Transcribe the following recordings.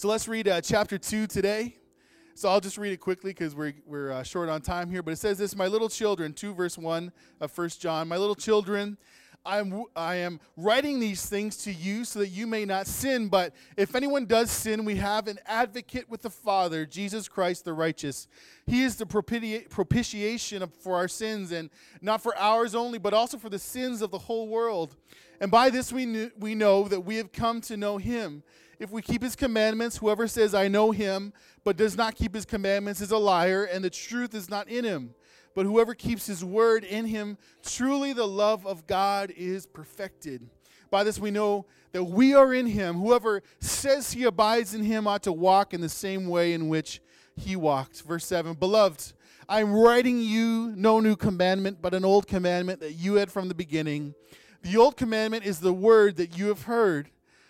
So let's read uh, chapter 2 today. So I'll just read it quickly because we're, we're uh, short on time here. But it says this My little children, 2 verse 1 of 1 John, My little children, I'm, I am writing these things to you so that you may not sin. But if anyone does sin, we have an advocate with the Father, Jesus Christ the righteous. He is the propitiation for our sins, and not for ours only, but also for the sins of the whole world. And by this we, we know that we have come to know him. If we keep his commandments, whoever says, I know him, but does not keep his commandments is a liar, and the truth is not in him. But whoever keeps his word in him, truly the love of God is perfected. By this we know that we are in him. Whoever says he abides in him ought to walk in the same way in which he walked. Verse 7 Beloved, I am writing you no new commandment, but an old commandment that you had from the beginning. The old commandment is the word that you have heard.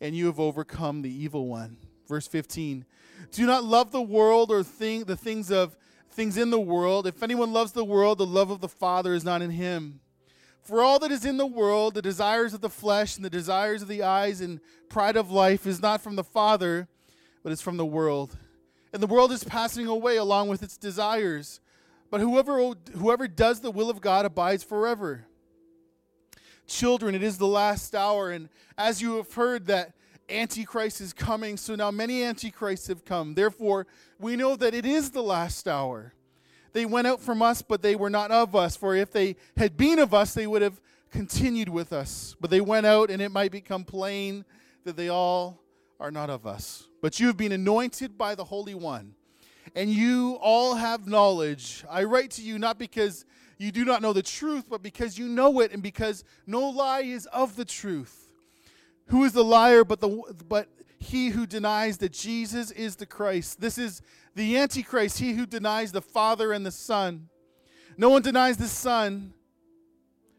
and you have overcome the evil one. Verse 15 Do not love the world or think the things of things in the world. If anyone loves the world, the love of the Father is not in him. For all that is in the world, the desires of the flesh and the desires of the eyes and pride of life is not from the Father, but is from the world. And the world is passing away along with its desires. But whoever, whoever does the will of God abides forever. Children, it is the last hour, and as you have heard that Antichrist is coming. So now many Antichrists have come. Therefore, we know that it is the last hour. They went out from us, but they were not of us. For if they had been of us, they would have continued with us. But they went out, and it might become plain that they all are not of us. But you have been anointed by the Holy One, and you all have knowledge. I write to you not because you do not know the truth, but because you know it, and because no lie is of the truth. Who is the liar but the but he who denies that Jesus is the Christ? This is the Antichrist, he who denies the Father and the Son. No one denies the Son.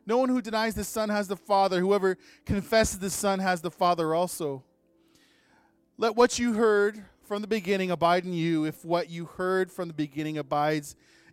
No one who denies the Son has the Father. Whoever confesses the Son has the Father also. Let what you heard from the beginning abide in you. If what you heard from the beginning abides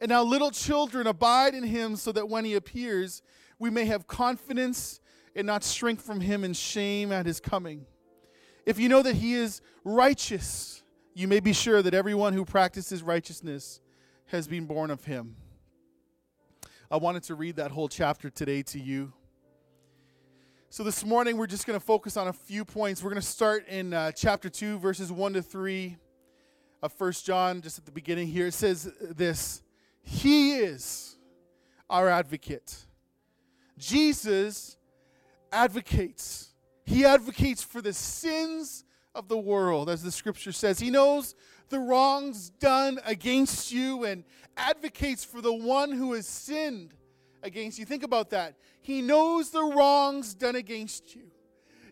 And now, little children, abide in him so that when he appears, we may have confidence and not shrink from him in shame at his coming. If you know that he is righteous, you may be sure that everyone who practices righteousness has been born of him. I wanted to read that whole chapter today to you. So, this morning, we're just going to focus on a few points. We're going to start in uh, chapter 2, verses 1 to 3 of First John, just at the beginning here. It says this He is our advocate. Jesus advocates he advocates for the sins of the world, as the scripture says. He knows the wrongs done against you and advocates for the one who has sinned against you. Think about that. He knows the wrongs done against you,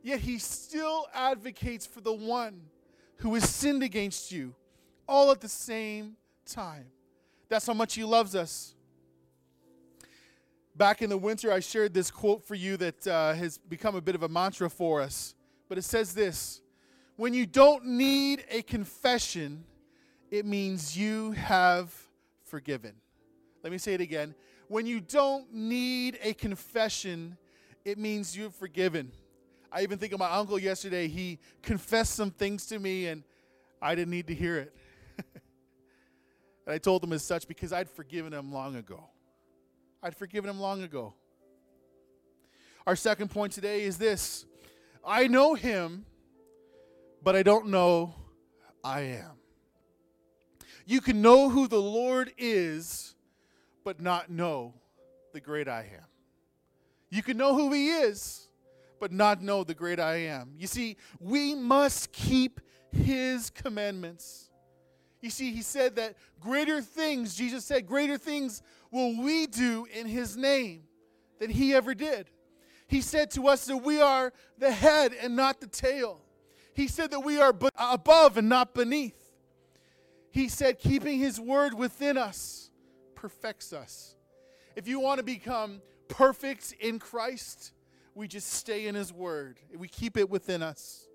yet he still advocates for the one who has sinned against you, all at the same time. That's how much he loves us back in the winter, I shared this quote for you that uh, has become a bit of a mantra for us. But it says this When you don't need a confession, it means you have forgiven. Let me say it again. When you don't need a confession, it means you've forgiven. I even think of my uncle yesterday. He confessed some things to me, and I didn't need to hear it. And I told him as such because I'd forgiven him long ago. I'd forgiven him long ago. Our second point today is this I know him, but I don't know I am. You can know who the Lord is, but not know the great I am. You can know who he is, but not know the great I am. You see, we must keep his commandments. You see, he said that greater things, Jesus said, greater things will we do in his name than he ever did. He said to us that we are the head and not the tail. He said that we are above and not beneath. He said, keeping his word within us perfects us. If you want to become perfect in Christ, we just stay in his word. We keep it within us.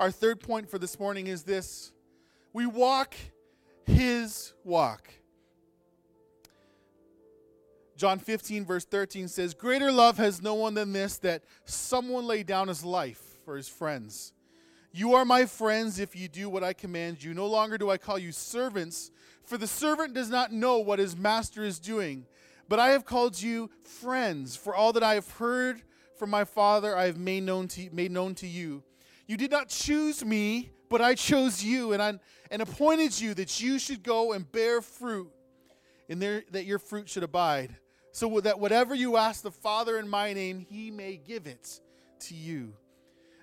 Our third point for this morning is this we walk his walk. John 15, verse 13 says, Greater love has no one than this, that someone lay down his life for his friends. You are my friends if you do what I command you. No longer do I call you servants, for the servant does not know what his master is doing. But I have called you friends, for all that I have heard from my Father I have made known to, made known to you. You did not choose me, but I chose you and, I, and appointed you that you should go and bear fruit, and there, that your fruit should abide so that whatever you ask the Father in my name, he may give it to you.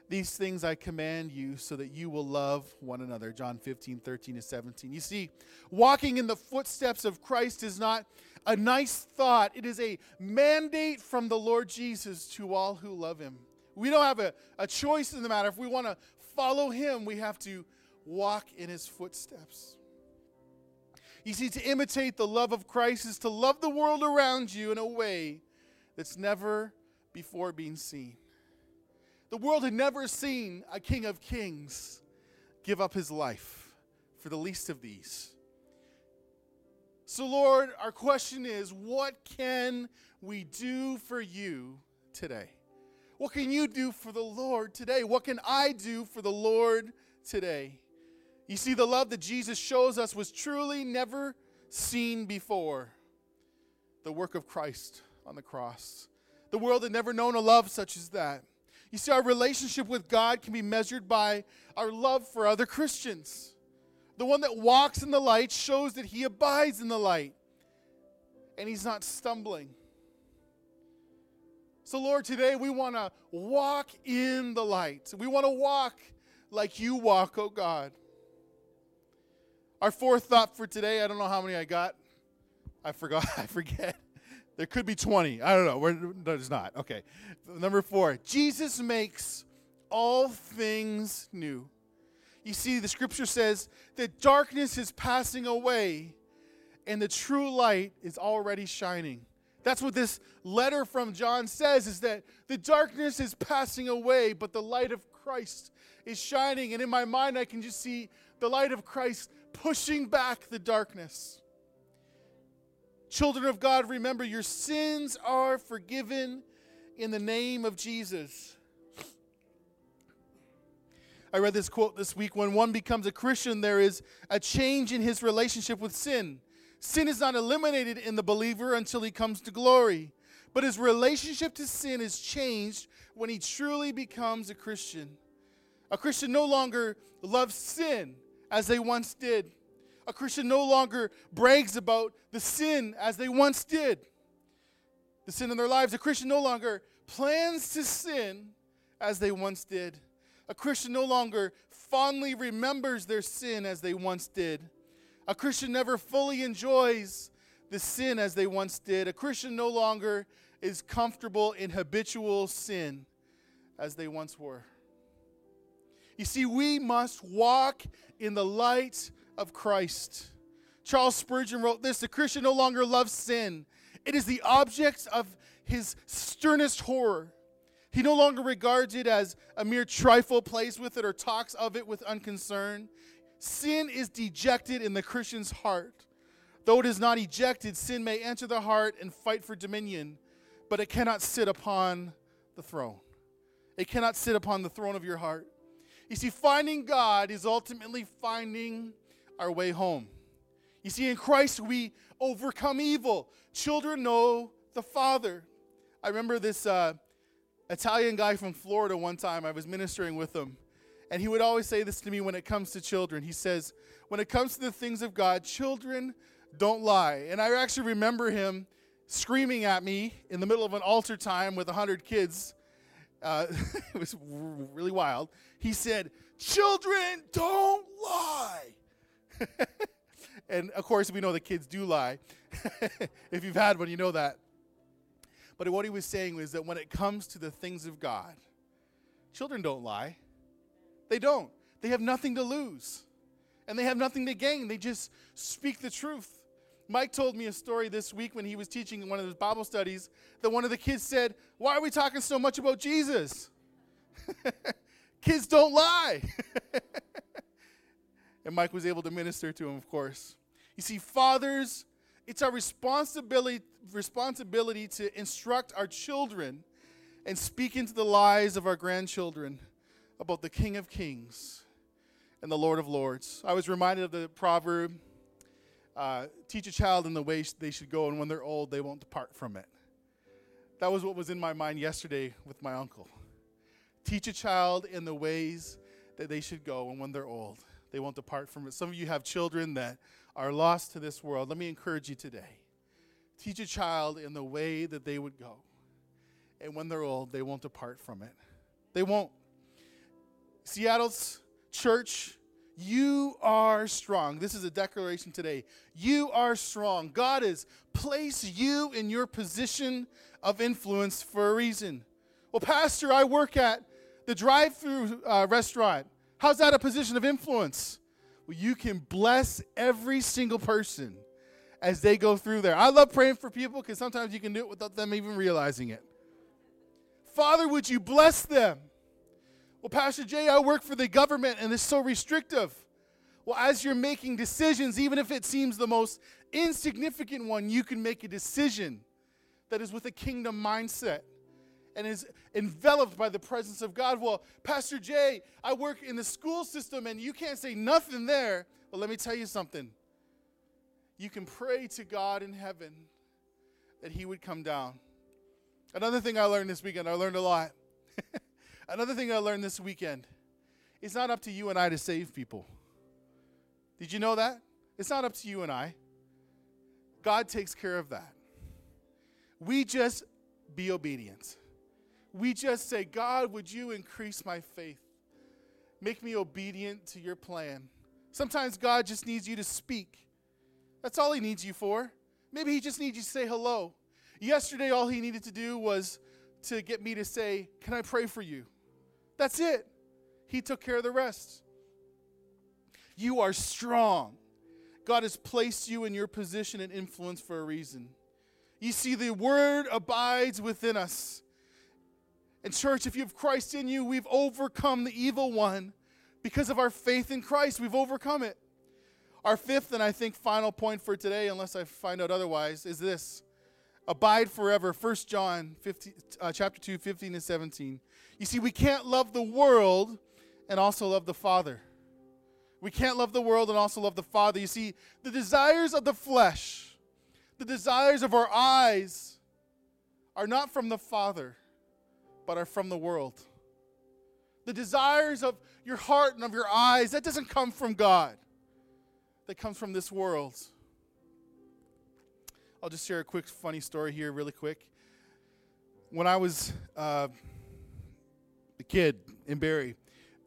These things I command you so that you will love one another. John 15, 13 to 17. You see, walking in the footsteps of Christ is not a nice thought, it is a mandate from the Lord Jesus to all who love him. We don't have a, a choice in the matter. If we want to follow him, we have to walk in his footsteps. You see, to imitate the love of Christ is to love the world around you in a way that's never before been seen. The world had never seen a king of kings give up his life for the least of these. So, Lord, our question is what can we do for you today? What can you do for the Lord today? What can I do for the Lord today? You see, the love that Jesus shows us was truly never seen before. The work of Christ on the cross. The world had never known a love such as that. You see, our relationship with God can be measured by our love for other Christians. The one that walks in the light shows that he abides in the light and he's not stumbling. So, Lord, today we want to walk in the light. We want to walk like you walk, oh God. Our fourth thought for today, I don't know how many I got. I forgot. I forget. There could be 20. I don't know. We're, there's not. Okay. Number four Jesus makes all things new. You see, the scripture says that darkness is passing away and the true light is already shining. That's what this letter from John says is that the darkness is passing away, but the light of Christ is shining. And in my mind, I can just see the light of Christ pushing back the darkness. Children of God, remember your sins are forgiven in the name of Jesus. I read this quote this week when one becomes a Christian, there is a change in his relationship with sin. Sin is not eliminated in the believer until he comes to glory, but his relationship to sin is changed when he truly becomes a Christian. A Christian no longer loves sin as they once did. A Christian no longer brags about the sin as they once did, the sin in their lives. A Christian no longer plans to sin as they once did. A Christian no longer fondly remembers their sin as they once did. A Christian never fully enjoys the sin as they once did. A Christian no longer is comfortable in habitual sin as they once were. You see, we must walk in the light of Christ. Charles Spurgeon wrote this The Christian no longer loves sin, it is the object of his sternest horror. He no longer regards it as a mere trifle, plays with it, or talks of it with unconcern. Sin is dejected in the Christian's heart. Though it is not ejected, sin may enter the heart and fight for dominion, but it cannot sit upon the throne. It cannot sit upon the throne of your heart. You see, finding God is ultimately finding our way home. You see, in Christ we overcome evil. Children know the Father. I remember this uh, Italian guy from Florida one time, I was ministering with him, and he would always say this to me when it comes to children. He says, When it comes to the things of God, children don't lie. And I actually remember him screaming at me in the middle of an altar time with 100 kids. Uh, it was really wild. He said, Children don't lie. and of course, we know the kids do lie. if you've had one, you know that. But what he was saying was that when it comes to the things of God, children don't lie. They don't. They have nothing to lose. And they have nothing to gain. They just speak the truth. Mike told me a story this week when he was teaching in one of his Bible studies that one of the kids said, Why are we talking so much about Jesus? kids don't lie. and Mike was able to minister to him, of course. You see, fathers, it's our responsibility, responsibility to instruct our children and speak into the lives of our grandchildren about the King of Kings and the Lord of Lords. I was reminded of the proverb uh, teach a child in the way they should go, and when they're old, they won't depart from it. That was what was in my mind yesterday with my uncle. Teach a child in the ways that they should go, and when they're old, they won't depart from it. Some of you have children that are lost to this world. Let me encourage you today. Teach a child in the way that they would go, and when they're old, they won't depart from it. They won't. Seattle's church you are strong. This is a declaration today. You are strong. God has placed you in your position of influence for a reason. Well, Pastor, I work at the drive through uh, restaurant. How's that a position of influence? Well, you can bless every single person as they go through there. I love praying for people because sometimes you can do it without them even realizing it. Father, would you bless them? Well, Pastor Jay, I work for the government and it's so restrictive. Well, as you're making decisions, even if it seems the most insignificant one, you can make a decision that is with a kingdom mindset and is enveloped by the presence of God. Well, Pastor Jay, I work in the school system and you can't say nothing there. Well, let me tell you something. You can pray to God in heaven that He would come down. Another thing I learned this weekend, I learned a lot. Another thing I learned this weekend it's not up to you and I to save people. Did you know that? It's not up to you and I. God takes care of that. We just be obedient. We just say, God, would you increase my faith? Make me obedient to your plan. Sometimes God just needs you to speak. That's all He needs you for. Maybe He just needs you to say hello. Yesterday, all He needed to do was to get me to say, Can I pray for you? That's it. He took care of the rest. You are strong. God has placed you in your position and influence for a reason. You see, the word abides within us. And, church, if you have Christ in you, we've overcome the evil one because of our faith in Christ. We've overcome it. Our fifth and I think final point for today, unless I find out otherwise, is this abide forever 1 john 15, uh, chapter 2 15 and 17 you see we can't love the world and also love the father. We can't love the world and also love the father. You see the desires of the flesh the desires of our eyes are not from the father but are from the world. The desires of your heart and of your eyes that doesn't come from god. That comes from this world I'll just share a quick funny story here, really quick. When I was uh, a kid in Barrie,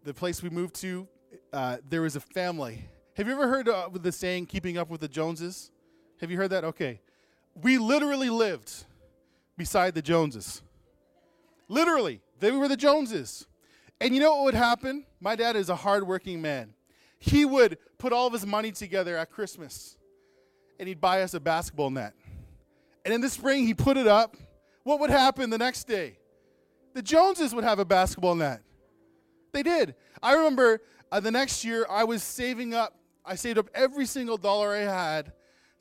the place we moved to, uh, there was a family. Have you ever heard uh, the saying, keeping up with the Joneses? Have you heard that? Okay. We literally lived beside the Joneses. Literally, they were the Joneses. And you know what would happen? My dad is a hardworking man. He would put all of his money together at Christmas and he'd buy us a basketball net. And in the spring, he put it up. What would happen the next day? The Joneses would have a basketball net. They did. I remember uh, the next year, I was saving up. I saved up every single dollar I had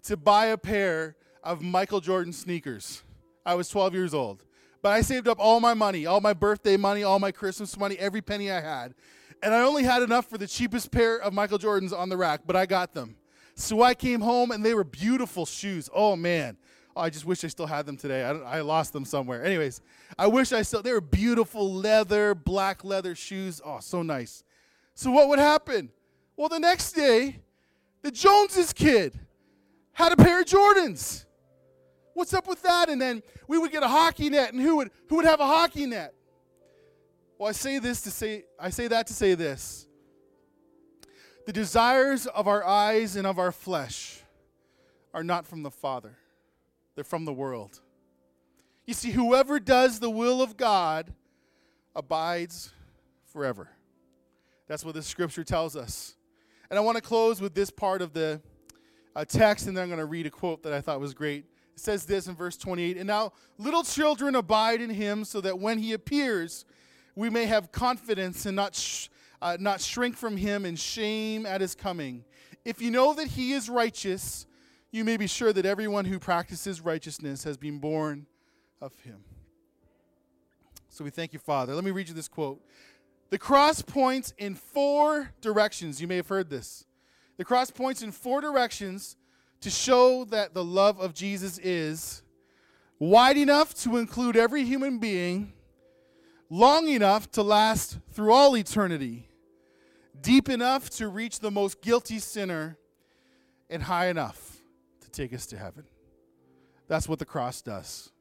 to buy a pair of Michael Jordan sneakers. I was 12 years old. But I saved up all my money, all my birthday money, all my Christmas money, every penny I had. And I only had enough for the cheapest pair of Michael Jordans on the rack, but I got them. So I came home and they were beautiful shoes. Oh man. Oh, I just wish I still had them today. I, I lost them somewhere. Anyways, I wish I still, they were beautiful leather, black leather shoes. Oh, so nice. So what would happen? Well, the next day, the Joneses kid had a pair of Jordans. What's up with that? And then we would get a hockey net, and who would who would have a hockey net? Well, I say this to say I say that to say this. The desires of our eyes and of our flesh are not from the Father. They're from the world. You see, whoever does the will of God abides forever. That's what the scripture tells us. And I want to close with this part of the uh, text, and then I'm going to read a quote that I thought was great. It says this in verse 28 And now, little children, abide in him, so that when he appears, we may have confidence and not, sh- uh, not shrink from him in shame at his coming. If you know that he is righteous, you may be sure that everyone who practices righteousness has been born of him. So we thank you, Father. Let me read you this quote. The cross points in four directions. You may have heard this. The cross points in four directions to show that the love of Jesus is wide enough to include every human being, long enough to last through all eternity, deep enough to reach the most guilty sinner, and high enough to take us to heaven. That's what the cross does.